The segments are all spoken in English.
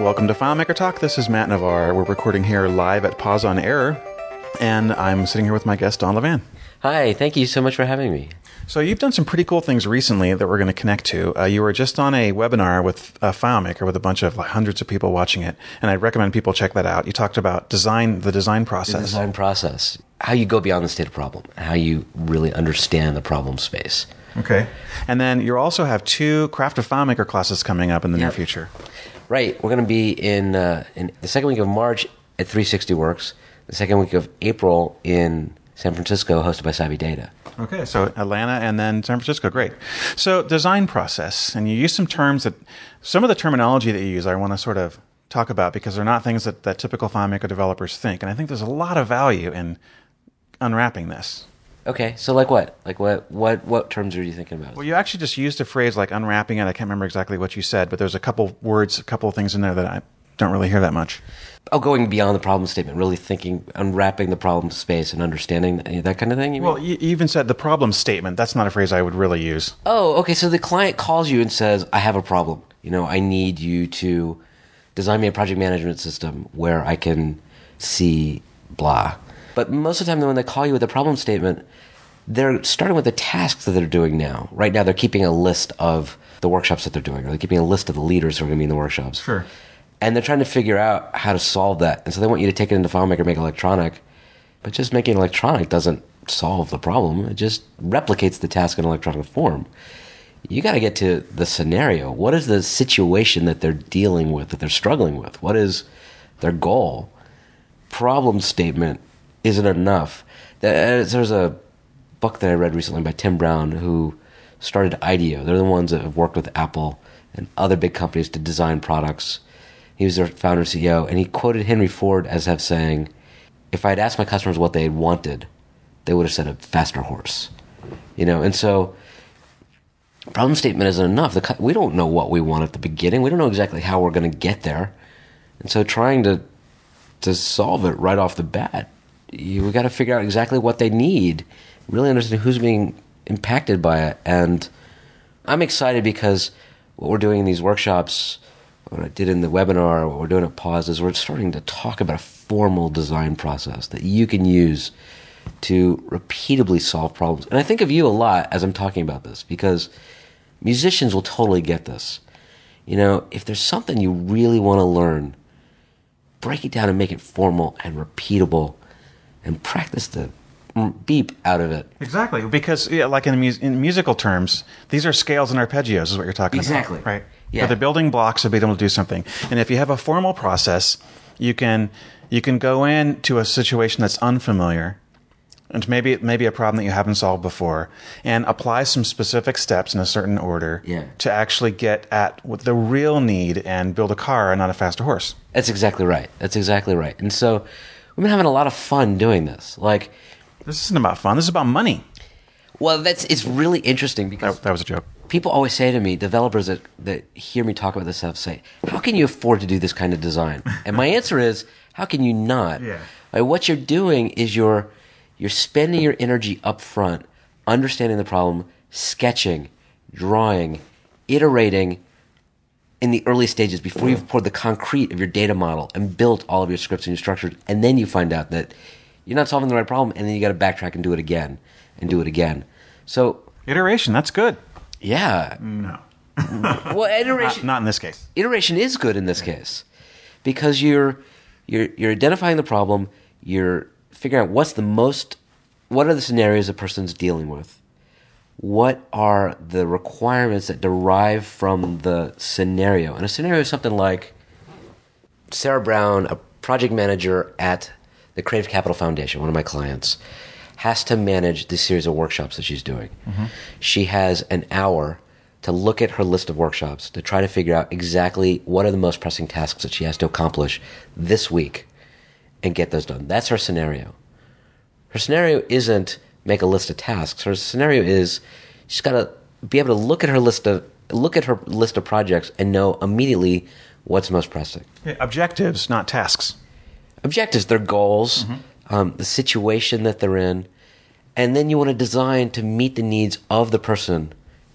Welcome to FileMaker Talk. This is Matt Navarre. We're recording here live at Pause on Error, and I'm sitting here with my guest, Don Levan. Hi, thank you so much for having me. So you've done some pretty cool things recently that we're going to connect to. Uh, you were just on a webinar with a FileMaker with a bunch of like, hundreds of people watching it, and I'd recommend people check that out. You talked about design, the design process. The design process, how you go beyond the state of problem, how you really understand the problem space. Okay. And then you also have two Craft of FileMaker classes coming up in the near future. Right, we're going to be in uh, in the second week of March at 360 Works, the second week of April in San Francisco, hosted by Savvy Data. Okay, so Atlanta and then San Francisco. Great. So design process, and you use some terms that some of the terminology that you use, I want to sort of talk about because they're not things that, that typical FileMaker developers think, and I think there's a lot of value in unwrapping this. Okay, so like what? Like what? What? What terms are you thinking about? Well, you actually just used a phrase like unwrapping it. I can't remember exactly what you said, but there's a couple words, a couple of things in there that I don't really hear that much. oh, going beyond the problem statement, really thinking, unwrapping the problem space and understanding that kind of thing. You? Well, you you even said the problem statement. That's not a phrase I would really use. Oh, okay. So the client calls you and says, "I have a problem. You know, I need you to design me a project management system where I can see blah." But most of the time, when they call you with a problem statement, they're starting with the tasks that they're doing now. Right now, they're keeping a list of the workshops that they're doing, or they're keeping a list of the leaders who are going to be in the workshops. Sure. And they're trying to figure out how to solve that. And so they want you to take it into FileMaker, make it electronic. But just making it electronic doesn't solve the problem. It just replicates the task in electronic form. You got to get to the scenario. What is the situation that they're dealing with, that they're struggling with? What is their goal? Problem statement isn't enough. There- There's a book that I read recently by Tim Brown who started IDEO. They're the ones that have worked with Apple and other big companies to design products. He was their founder and CEO, and he quoted Henry Ford as have saying, "If I'd asked my customers what they had wanted, they would have said a faster horse." You know, and so problem statement isn't enough. The, we don't know what we want at the beginning. We don't know exactly how we're going to get there, and so trying to to solve it right off the bat, you, we got to figure out exactly what they need, really understand who's being impacted by it, and I'm excited because what we're doing in these workshops, what I did in the webinar, what we're doing at Pause is we're starting to talk about a formal design process that you can use to repeatably solve problems. And I think of you a lot as I'm talking about this because musicians will totally get this. You know, if there's something you really want to learn, break it down and make it formal and repeatable and practice the beep out of it. Exactly, because yeah, like in, mus- in musical terms, these are scales and arpeggios, is what you're talking Exactly. about, right? Yeah. They're the building blocks of being able to do something. And if you have a formal process, you can you can go into a situation that's unfamiliar, and maybe maybe a problem that you haven't solved before, and apply some specific steps in a certain order Yeah. to actually get at what the real need and build a car and not a faster horse. That's exactly right. That's exactly right. And so we've been having a lot of fun doing this. Like, This isn't about fun. This is about money. well, that's it's really interesting because That, that was a joke. people always say to me, developers that, that hear me talk about this stuff say, How can you afford to do this kind of design? And my answer is, How can you not? Yeah. Like, what you're doing is you're you're spending your energy up front, understanding the problem, sketching, drawing, iterating in the early stages before you've poured the concrete of your data model and built all of your scripts and your structures, and then you find out that you're not solving the right problem, and then you got to backtrack and do it again and do it again. So, Iteration, that's good. yeah. No. Well, iteration Not, not in this case. iteration is good in this case because you're you're you're identifying the problem, you're figuring out what's the most what are the scenarios a person's dealing with. What are the requirements that derive from the scenario? And a scenario is something like Sarah Brown, a project manager at the Creative Capital Foundation, one of my clients, has to manage this series of workshops that she's doing. Mm-hmm. She has an hour to look at her list of workshops to try to figure out exactly what are the most pressing tasks that she has to accomplish this week and get those done. That's her scenario. Her scenario isn't make a list of tasks. Her scenario is she's got to be able to look at her list of look at her list of projects and know immediately what's most pressing. Yeah, objectives, not tasks. Objectives, their goals, um, the situation that they're in, and then you want to design to meet the needs of the person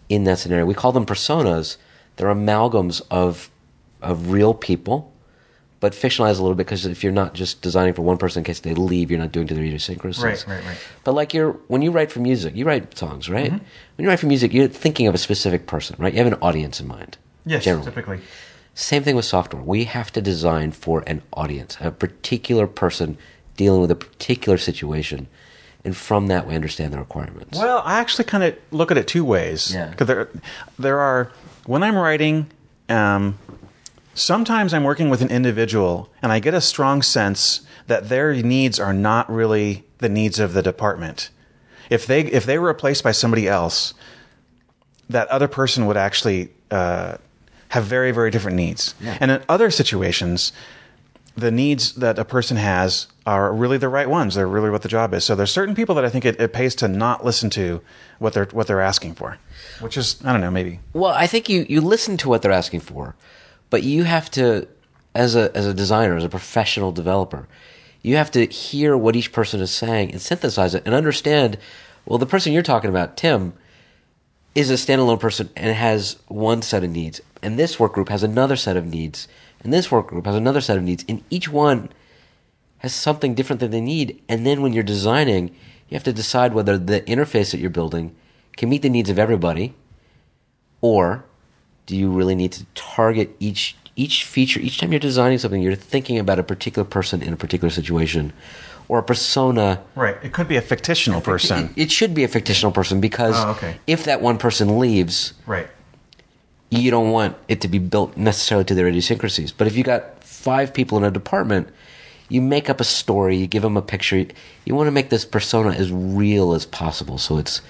in that scenario. We call them personas. They're amalgams of of real people but fictionalize a little bit because if you're not just designing for one person in case they leave, you're not doing to their idiosyncrasies. Right, right, right. But like you're when you write for music, you write songs, right? Mm-hmm. When you write for music, you're thinking of a specific person, right? You have an audience in mind. Yes, generally. typically. Same thing with software. We have to design for an audience, a particular person dealing with a particular situation, and from that we understand the requirements. Well, I actually kind of look at it two ways. Yeah. Because there, there are when I'm writing, um, sometimes I'm working with an individual, and I get a strong sense that their needs are not really the needs of the department. If they if they were replaced by somebody else, that other person would actually uh, have very very different needs. Yeah. And in other situations, the needs that a person has are really the right ones. They're really what the job is. So there's certain people that I think it, it pays to not listen to what they're what they're asking for, which is I don't know maybe Well, I think you, you listen to what they're asking for, but you have to, as a as a designer, as a professional developer, you have to hear what each person is saying and synthesize it and understand. Well, the person you're talking about, Tim, is a standalone person and has one set of needs, and this work group has another set of needs, and this work group has another set of needs, and each one has something different that they need. And then when you're designing, you have to decide whether the interface that you're building can meet the needs of everybody or do you really need to target each each feature each time you're designing something you're thinking about a particular person in a particular situation or a persona right. It could be a fictional person. it, it should be a fictional person because Oh, okay. if that one person leaves right. You don't want it to be built necessarily to their idiosyncrasies. But if you got five people in a department you make up a story you give them a picture you want to make this persona as real as possible. So it's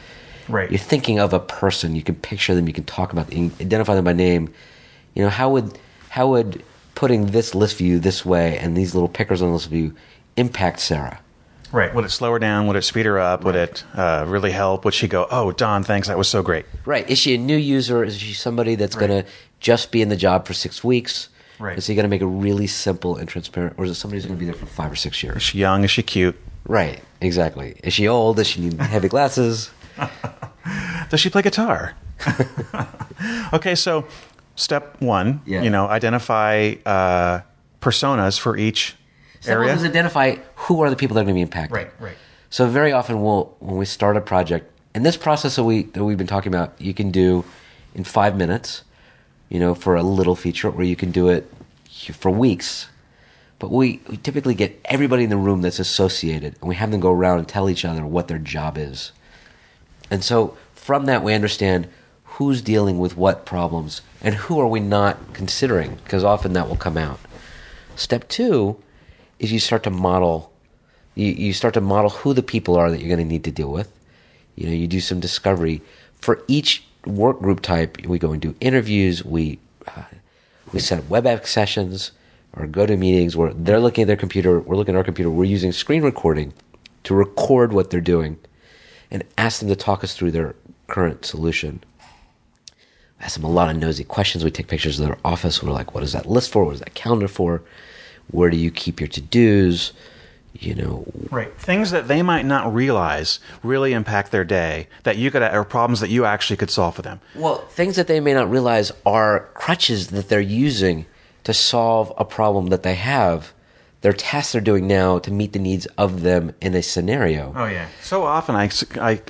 Right. you're thinking of a person you can picture them you can talk about them, identify them by name. You know how would how would putting this list view this way and these little pickers on this view impact sarah Right. Would it slow her down? Would it speed her up? Would it uh, really help? Would she go, "Oh, Don, thanks, that was so great"? right is she a new user is she somebody that's Right. going to just be in the job for six weeks Right. is he going to make it really simple and transparent or is it somebody who's going to be there for five or six years? Is she young? Is she cute? right exactly is she old does she need heavy glasses Does she play guitar? okay, so step one, Yeah. you know, identify uh, personas for each Step one area. is identify who are the people that are going to be impacted Right, right. So very often we'll when we start a project, and this process that we that we've been talking about, you can do in five minutes, you know, for a little feature, or you can do it for weeks. But we, we typically get everybody in the room that's associated, and we have them go around and tell each other what their job is. And so from that, we understand who's dealing with what problems and who are we not considering, because often that will come out. Step two is you start to model, you, you start to model who the people are that you're going to need to deal with. You know, you do some discovery. For each work group type, we go and do interviews, we, uh, we set up WebEx sessions or go to meetings where they're looking at their computer, we're looking at our computer, we're using screen recording to record what they're doing and ask them to talk us through their current solution. Ask them a lot of nosy questions. We take pictures of their office. And we're like, what is that list for? What is that calendar for? Where do you keep your to dos? You know, Right. Things that they might not realize really impact their day that you could, or problems that you actually could solve for them. well, things that they may not realize are crutches that they're using to solve a problem that they have. They're tasks they're doing now to meet the needs of them in a scenario. Oh yeah. So often I, I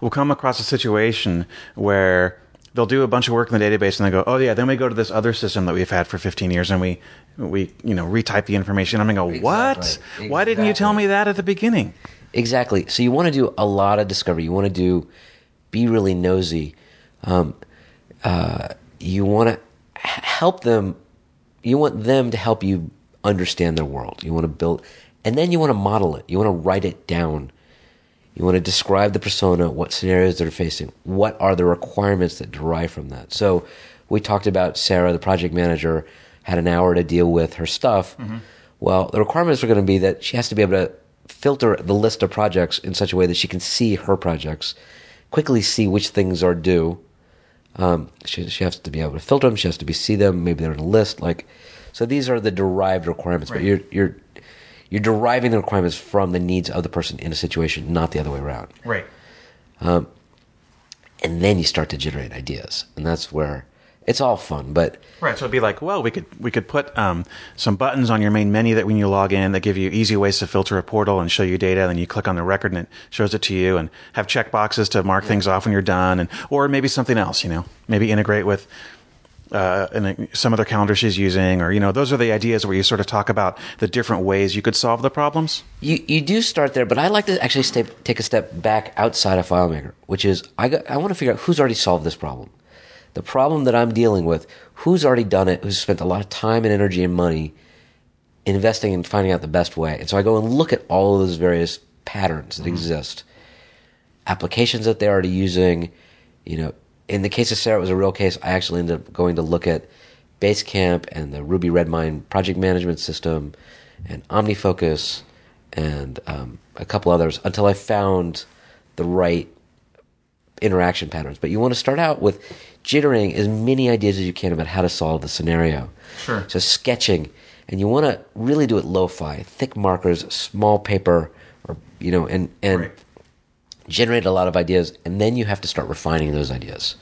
will come across a situation where they'll do a bunch of work in the database and they go, oh yeah, then we go to this other system that we've had for 15 years and we we you know retype the information. I'm gonna go, what? Exactly. Why didn't you tell me that at the beginning? Exactly. So you want to do a lot of discovery. You want to do, be really nosy. Um, uh, you want to help them. You want them to help you understand their world. You want to build, and then you want to model it. You want to write it down. You want to describe the persona, what scenarios they're facing, what are the requirements that derive from that. So we talked about Sarah, the project manager, had an hour to deal with her stuff. Well, the requirements are going to be that she has to be able to filter the list of projects in such a way that she can see her projects, quickly see which things are due. Um, she, she has to be able to filter them. She has to be see them. Maybe they're in a list. Like, so these are the derived requirements. But you're you're you're deriving the requirements from the needs of the person in a situation, not the other way around. Right. And then you start to generate ideas, and that's where it's all fun, but Right. So it'd be like, well, we could we could put um, some buttons on your main menu that when you log in that give you easy ways to filter a portal and show you data. And then you click on the record and it shows it to you, and have check boxes to mark things off when you're done, and or maybe something else. You know, maybe integrate with. Uh, and some other calendar she's using, or you know, those are the ideas where you sort of talk about the different ways you could solve the problems. you you do start there. But I like to actually step, take a step back outside of FileMaker, which is I got, I want to figure out who's already solved this problem. The problem that I'm dealing with, who's already done it, who's spent a lot of time and energy and money investing in finding out the best way. And so I go and look at all of those various patterns that exist, applications that they're already using. You know, in the case of Sarah, it was a real case. I actually ended up going to look at Basecamp and the Ruby Redmine project management system and OmniFocus and um, a couple others until I found the right interaction patterns. But you want to start out with jittering as many ideas as you can about how to solve the scenario. Sure. So sketching, and you want to really do it lo-fi, thick markers, small paper, or you know, and and Right. Generate a lot of ideas, and then you have to start refining those ideas.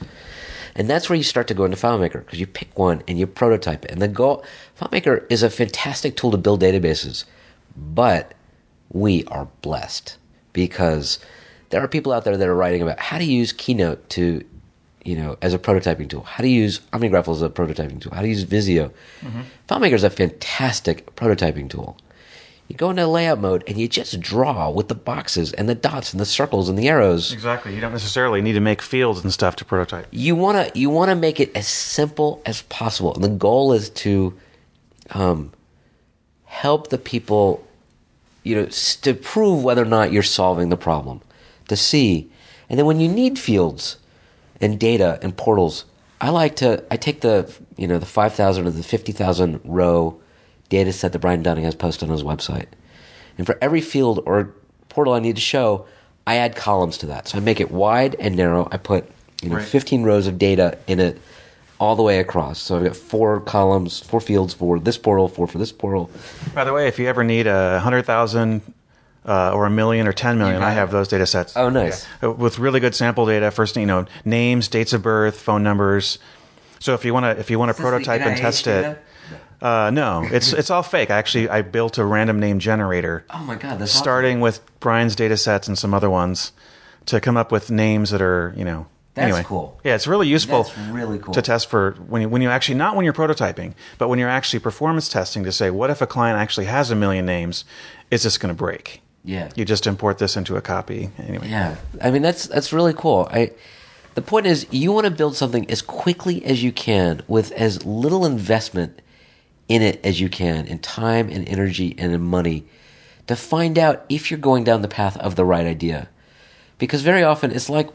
And that's where you start to go into FileMaker because you pick one and you prototype it. And the goal, FileMaker is a fantastic tool to build databases, but we are blessed because there are people out there that are writing about how to use Keynote to, you know, as a prototyping tool, how to use OmniGraffle as a prototyping tool, how to use Visio. Mm-hmm. FileMaker is a fantastic prototyping tool. You go into layout mode and you just draw with the boxes and the dots and the circles and the arrows. Exactly. You don't necessarily need to make fields and stuff to prototype. You wanna you wanna make it as simple as possible, and the goal is to um, help the people, you know, to prove whether or not you're solving the problem, to see, and then when you need fields and data and portals, I like to I take the you know the five thousand or the fifty thousand row data set that Brian Dunning has posted on his website, and for every field or portal I need to show, I add columns to that. So I make it wide and narrow. I put you know Right. 15 rows of data in it all the way across. So I've got four columns, four fields for this portal, four for this portal. By the way, if you ever need a hundred thousand uh, or a million or ten million, I have those data sets. Oh, nice. Yeah. Uh, With really good sample data. First, you know, names, dates of birth, phone numbers. So if you want to, if you want to prototype and test it, uh, no, it's it's all fake. I actually I built a random name generator, Oh my god, that's starting with Brian's data sets and some other ones, to come up with names that are you know. That's anyway. cool. Yeah, it's really useful. That's really cool. to test for when you, when you actually not when you're prototyping, but when you're actually performance testing to say what if a client actually has a million names, is this going to break? Yeah. You just import this into a copy anyway. Yeah, I mean that's that's really cool. I the point is you want to build something as quickly as you can with as little investment in it as you can in time and energy and in money to find out if you're going down the path of the right idea. Because very often it's like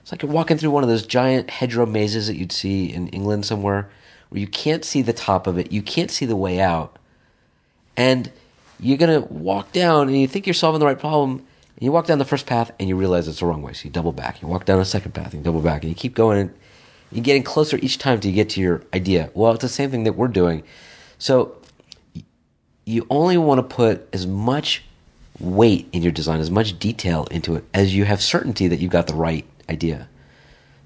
it's like you're walking through one of those giant hedgerow mazes that you'd see in England somewhere where you can't see the top of it, you can't see the way out. And you're gonna walk down and you think you're solving the right problem and you walk down the first path and you realize it's the wrong way. So you double back you walk down a second path and you double back and you keep going and you're getting closer each time to get to your idea. Well it's the same thing that we're doing so you only want to put as much weight in your design as much detail into it as you have certainty that you've got the right idea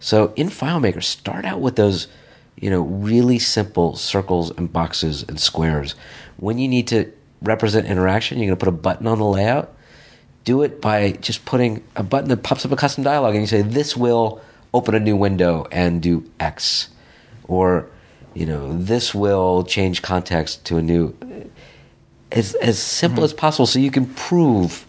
so in FileMaker, start out with those, you know, really simple circles and boxes and squares. When you need to represent interaction, you're going to put a button on the layout. Do it by just putting a button that pops up a custom dialog, and you say, "This will open a new window and do X," or, you know, "This will change context to a new." As as simple as possible, so you can prove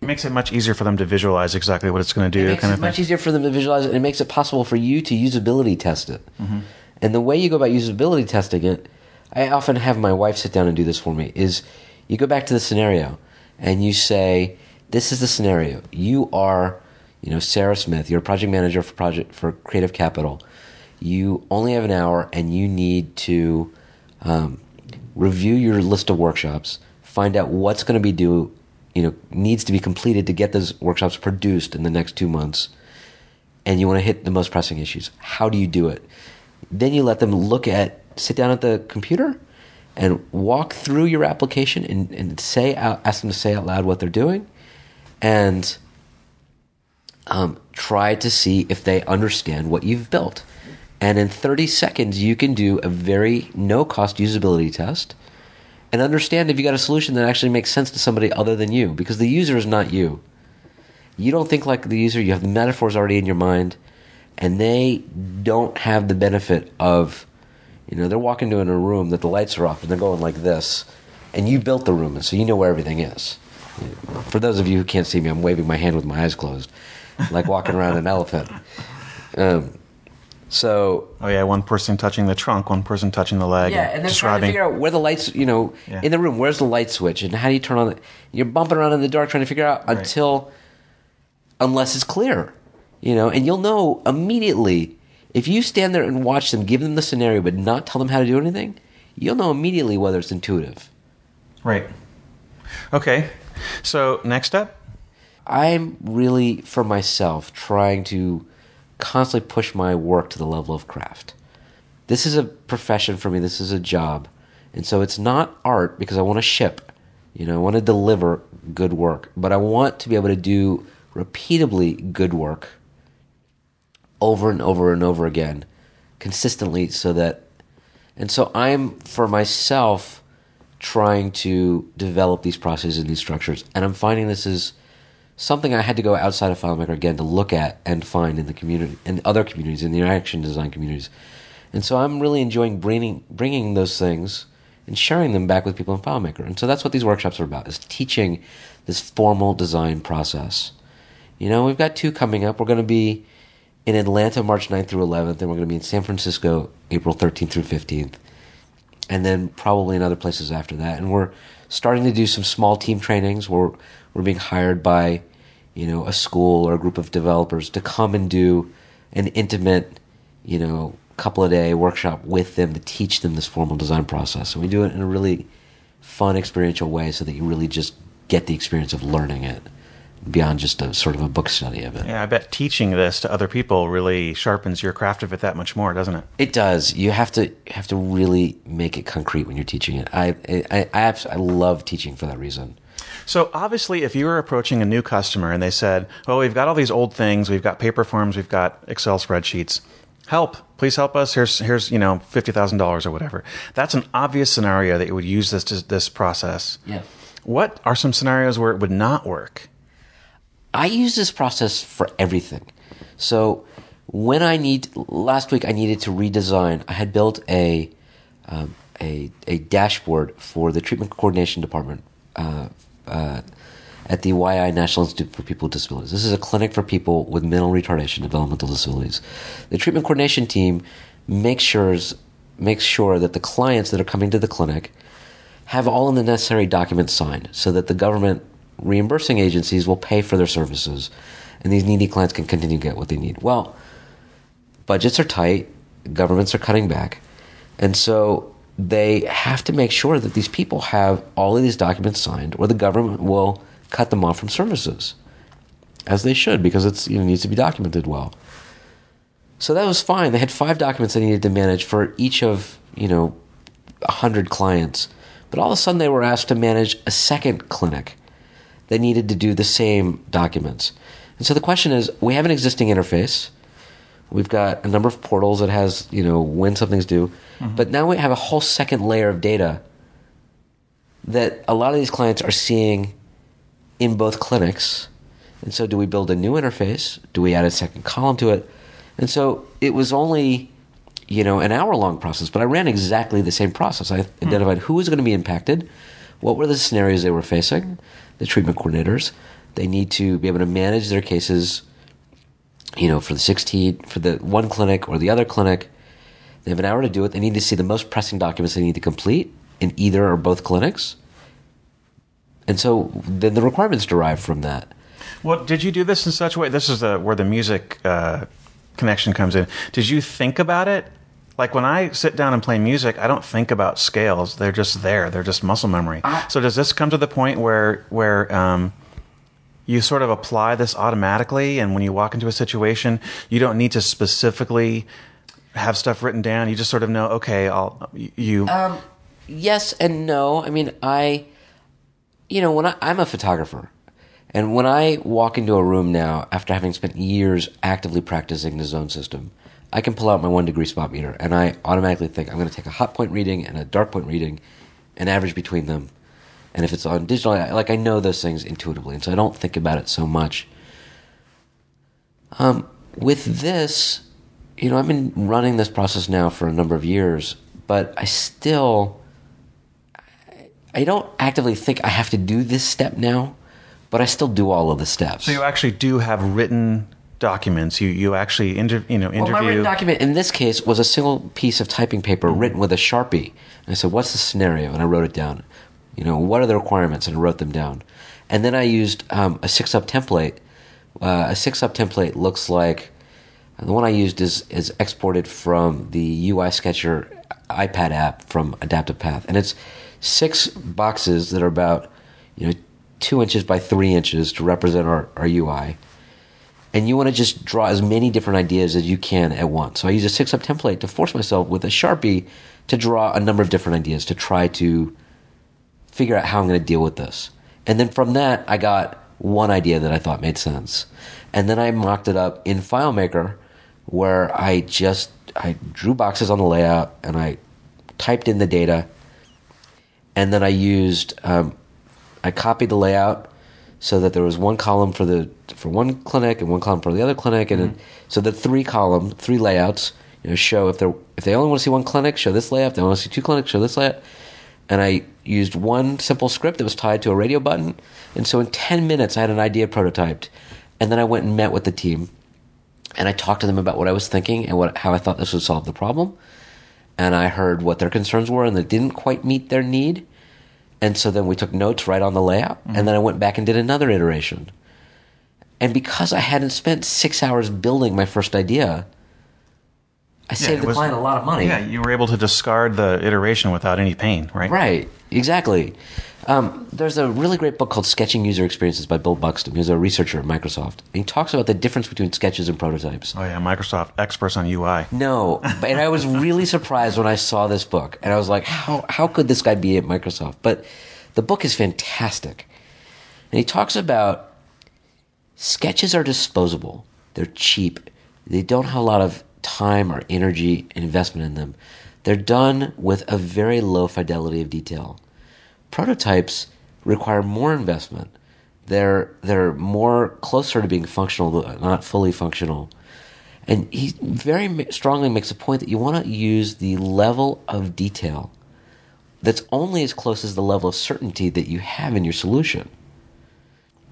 It makes it much easier for them to visualize exactly what it's going to do, It makes kind it of much thing. easier for them to visualize it, and it makes it possible for you to usability test it. Mm-hmm. And the way you go about usability testing it, I often have my wife sit down and do this for me. Is you go back to the scenario and you say, "This is the scenario. You are, you know, Sarah Smith. You're a project manager for project for Creative Capital. You only have an hour, and you need to um, review your list of workshops, find out what's going to be due, you know, needs to be completed to get those workshops produced in the next two months, and you want to hit the most pressing issues. How do you do it? Then you let them look at, sit down at the computer, and walk through your application and, and say out, ask them to say out loud what they're doing, and um, try to see if they understand what you've built. And in 30 seconds, you can do a very no cost usability test and understand if you got a solution that actually makes sense to somebody other than you because the user is not you. You don't think like the user, you have the metaphors already in your mind, and they don't have the benefit of, you know, they're walking into a room that the lights are off and they're going like this, and you built the room, and so you know where everything is. For those of you who can't see me, I'm waving my hand with my eyes closed, like walking around an elephant. Um, so Oh yeah, one person touching the trunk, one person touching the leg. yeah, and then trying to figure out where the lights, you know, Yeah. in the room, where's the light switch, and how do you turn on it? You're bumping around in the dark trying to figure out Right. until, unless it's clear, you know, and you'll know immediately if you stand there and watch them, give them the scenario, but not tell them how to do anything. You'll know immediately whether it's intuitive. Right. Okay. So next step. I'm really, for myself, trying to constantly push my work to the level of craft. This is a profession for me, this is a job. And so it's not art because I want to ship, you know, I want to deliver good work, but I want to be able to do repeatably good work over and over and over again consistently so that and so I'm for myself trying to develop these processes and these structures and I'm finding this is something I had to go outside of FileMaker again to look at and find in the community and other communities in the interaction design communities. And so I'm really enjoying bringing bringing those things and sharing them back with people in FileMaker. And so that's what these workshops are about is teaching this formal design process. You know we've got two coming up. We're going to be in Atlanta March 9th through 11th, and we're going to be in San Francisco April 13th through 15th, and then probably in other places after that. And we're starting to do some small team trainings where we're being hired by, you know, a school or a group of developers to come and do an intimate, you know, couple of day workshop with them to teach them this formal design process. And we do it in a really fun, experiential way so that you really just get the experience of learning it beyond just a sort of a book study of it. Yeah, I bet teaching this to other people really sharpens your craft of it that much more, doesn't it? It does. You have to have to really make it concrete when you're teaching it. I I I, abs- I love teaching for that reason. So obviously, if you were approaching a new customer and they said, "Oh, we've got all these old things, we've got paper forms, we've got Excel spreadsheets. Help, please help us. Here's here's you know fifty thousand dollars or whatever." That's an obvious scenario that you would use this this process. Yeah. What are some scenarios where it would not work? I use this process for everything. So when I need last week, I needed to redesign. I had built a um, a a dashboard for the treatment coordination department uh, uh, at the YAI National Institute for People with Disabilities. This is a clinic for people with mental retardation, developmental disabilities. The treatment coordination team makes sure makes sure that the clients that are coming to the clinic have all of the necessary documents signed, so that the government reimbursing agencies will pay for their services, and these needy clients can continue to get what they need. Well, budgets are tight, governments are cutting back, and so they have to make sure that these people have all of these documents signed, or the government will cut them off from services, as they should, because you know needs to be documented well. So that was fine. They had five documents they needed to manage for each of you know hundred clients, but all of a sudden they were asked to manage a second clinic they needed to do the same documents. And so the question is, we have an existing interface. We've got a number of portals that has, you know, when something's due. Mm-hmm. But now we have a whole second layer of data that a lot of these clients are seeing in both clinics. And so do we build a new interface? Do we add a second column to it? And so it was only, you know, an hour long process, but I ran exactly the same process. I hmm. identified who was going to be impacted, what were the scenarios they were facing, the treatment coordinators. They need to be able to manage their cases, you know, for the 16, for the one clinic or the other clinic. They have an hour to do it. They need to see the most pressing documents they need to complete in either or both clinics. And so then the requirements derive from that. Well, did you do this in such a way? This is the, where the music uh, connection comes in. Did you think about it? Like when I sit down and play music, I don't think about scales. They're just there. They're just muscle memory. so does this come to the point where where um, you sort of apply this automatically, and when you walk into a situation, you don't need to specifically have stuff written down. You just sort of know, okay, I'll you. yes and no. I mean, I, you know, when I, I'm a photographer, and when I walk into a room now after having spent years actively practicing the zone system, I can pull out my one degree spot meter and I automatically think I'm going to take a hot point reading and a dark point reading and average between them. And if it's on digital, I, like I know those things intuitively, and so I don't think about it so much. Um, with this, you know, I've been running this process now for a number of years, but I still, I don't actively think I have to do this step now, but I still do all of the steps. So you actually do have written documents. You you actually inter, you know interview. Well, my written document in this case was a single piece of typing paper written with a sharpie. And I said, "What's the scenario?" And I wrote it down. You know, what are the requirements? And I wrote them down. And then I used um, a six up template. Uh, a six up template looks like the one I used is is exported from the UI Sketcher iPad app from Adaptive Path, and it's six boxes that are about you know two inches by three inches to represent our, our UI. And you want to just draw as many different ideas as you can at once. So I use a six up template to force myself with a sharpie to draw a number of different ideas to try to figure out how I'm going to deal with this. And then from that, I got one idea that I thought made sense. And then I mocked it up in FileMaker where I just I drew boxes on the layout and I typed in the data, and then I used um, I copied the layout so that there was one column for the for one clinic and one column for the other clinic, and mm-hmm. so the three column three layouts you know show if they if they only want to see one clinic, show this layout. If they want to see two clinics, show this layout. And I used one simple script that was tied to a radio button, and so in ten minutes I had an idea prototyped, and then I went and met with the team and I talked to them about what I was thinking and what how I thought this would solve the problem. And I heard what their concerns were, and that didn't quite meet their need. And so then we took notes right on the layout, mm-hmm. and then I went back and did another iteration. And because I hadn't spent six hours building my first idea, I saved the was, client a lot of money. Yeah, you were able to discard the iteration without any pain, right? Right, exactly. Um, there's a really great book called Sketching User Experiences by Bill Buxton. He's a researcher at Microsoft. And he talks about the difference between sketches and prototypes. Oh, yeah, Microsoft experts on UI. No, and I was really surprised when I saw this book. And I was like, how, how could this guy be at Microsoft? But the book is fantastic. And he talks about sketches are disposable, they're cheap, they don't have a lot of time or energy investment in them. They're done with a very low fidelity of detail prototypes require more investment. They're they're more closer to being functional, not fully functional. And he very strongly makes a point that you want to use the level of detail that's only as close as the level of certainty that you have in your solution.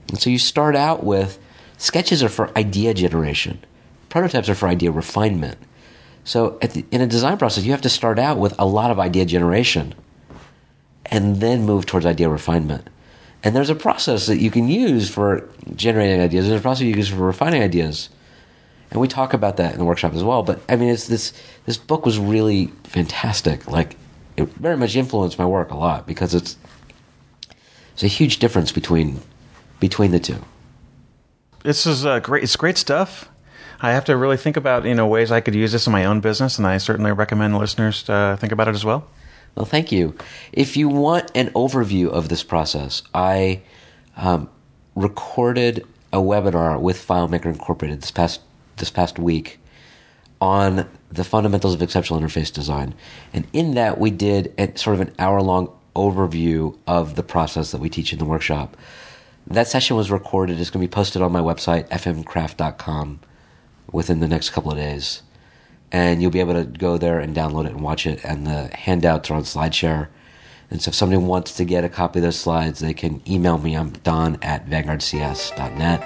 And so you start out with sketches are for idea generation, prototypes are for idea refinement. So the, in a design process, you have to start out with a lot of idea generation and then move towards idea refinement. And there's a process that you can use for generating ideas. There's a process you can use for refining ideas. And we talk about that in the workshop as well. But I mean, it's this this book was really fantastic. Like, it very much influenced my work a lot because it's it's a huge difference between between the two. This is uh, great. It's great stuff. I have to really think about you know ways I could use this in my own business, and I certainly recommend listeners to uh, think about it as well. Well, thank you. If you want an overview of this process, I um, recorded a webinar with FileMaker Incorporated this past this past week on the fundamentals of exceptional interface design, and in that we did a, sort of an hour long overview of the process that we teach in the workshop. That session was recorded. It's going to be posted on my website fmcraft.com within the next couple of days and you'll be able to go there and download it and watch it. And the handouts are on SlideShare. And so if somebody wants to get a copy of those slides, they can email me. I'm don at vanguardcs.net.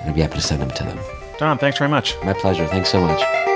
And I'd be happy to send them to them. Don, thanks very much. My pleasure. Thanks so much.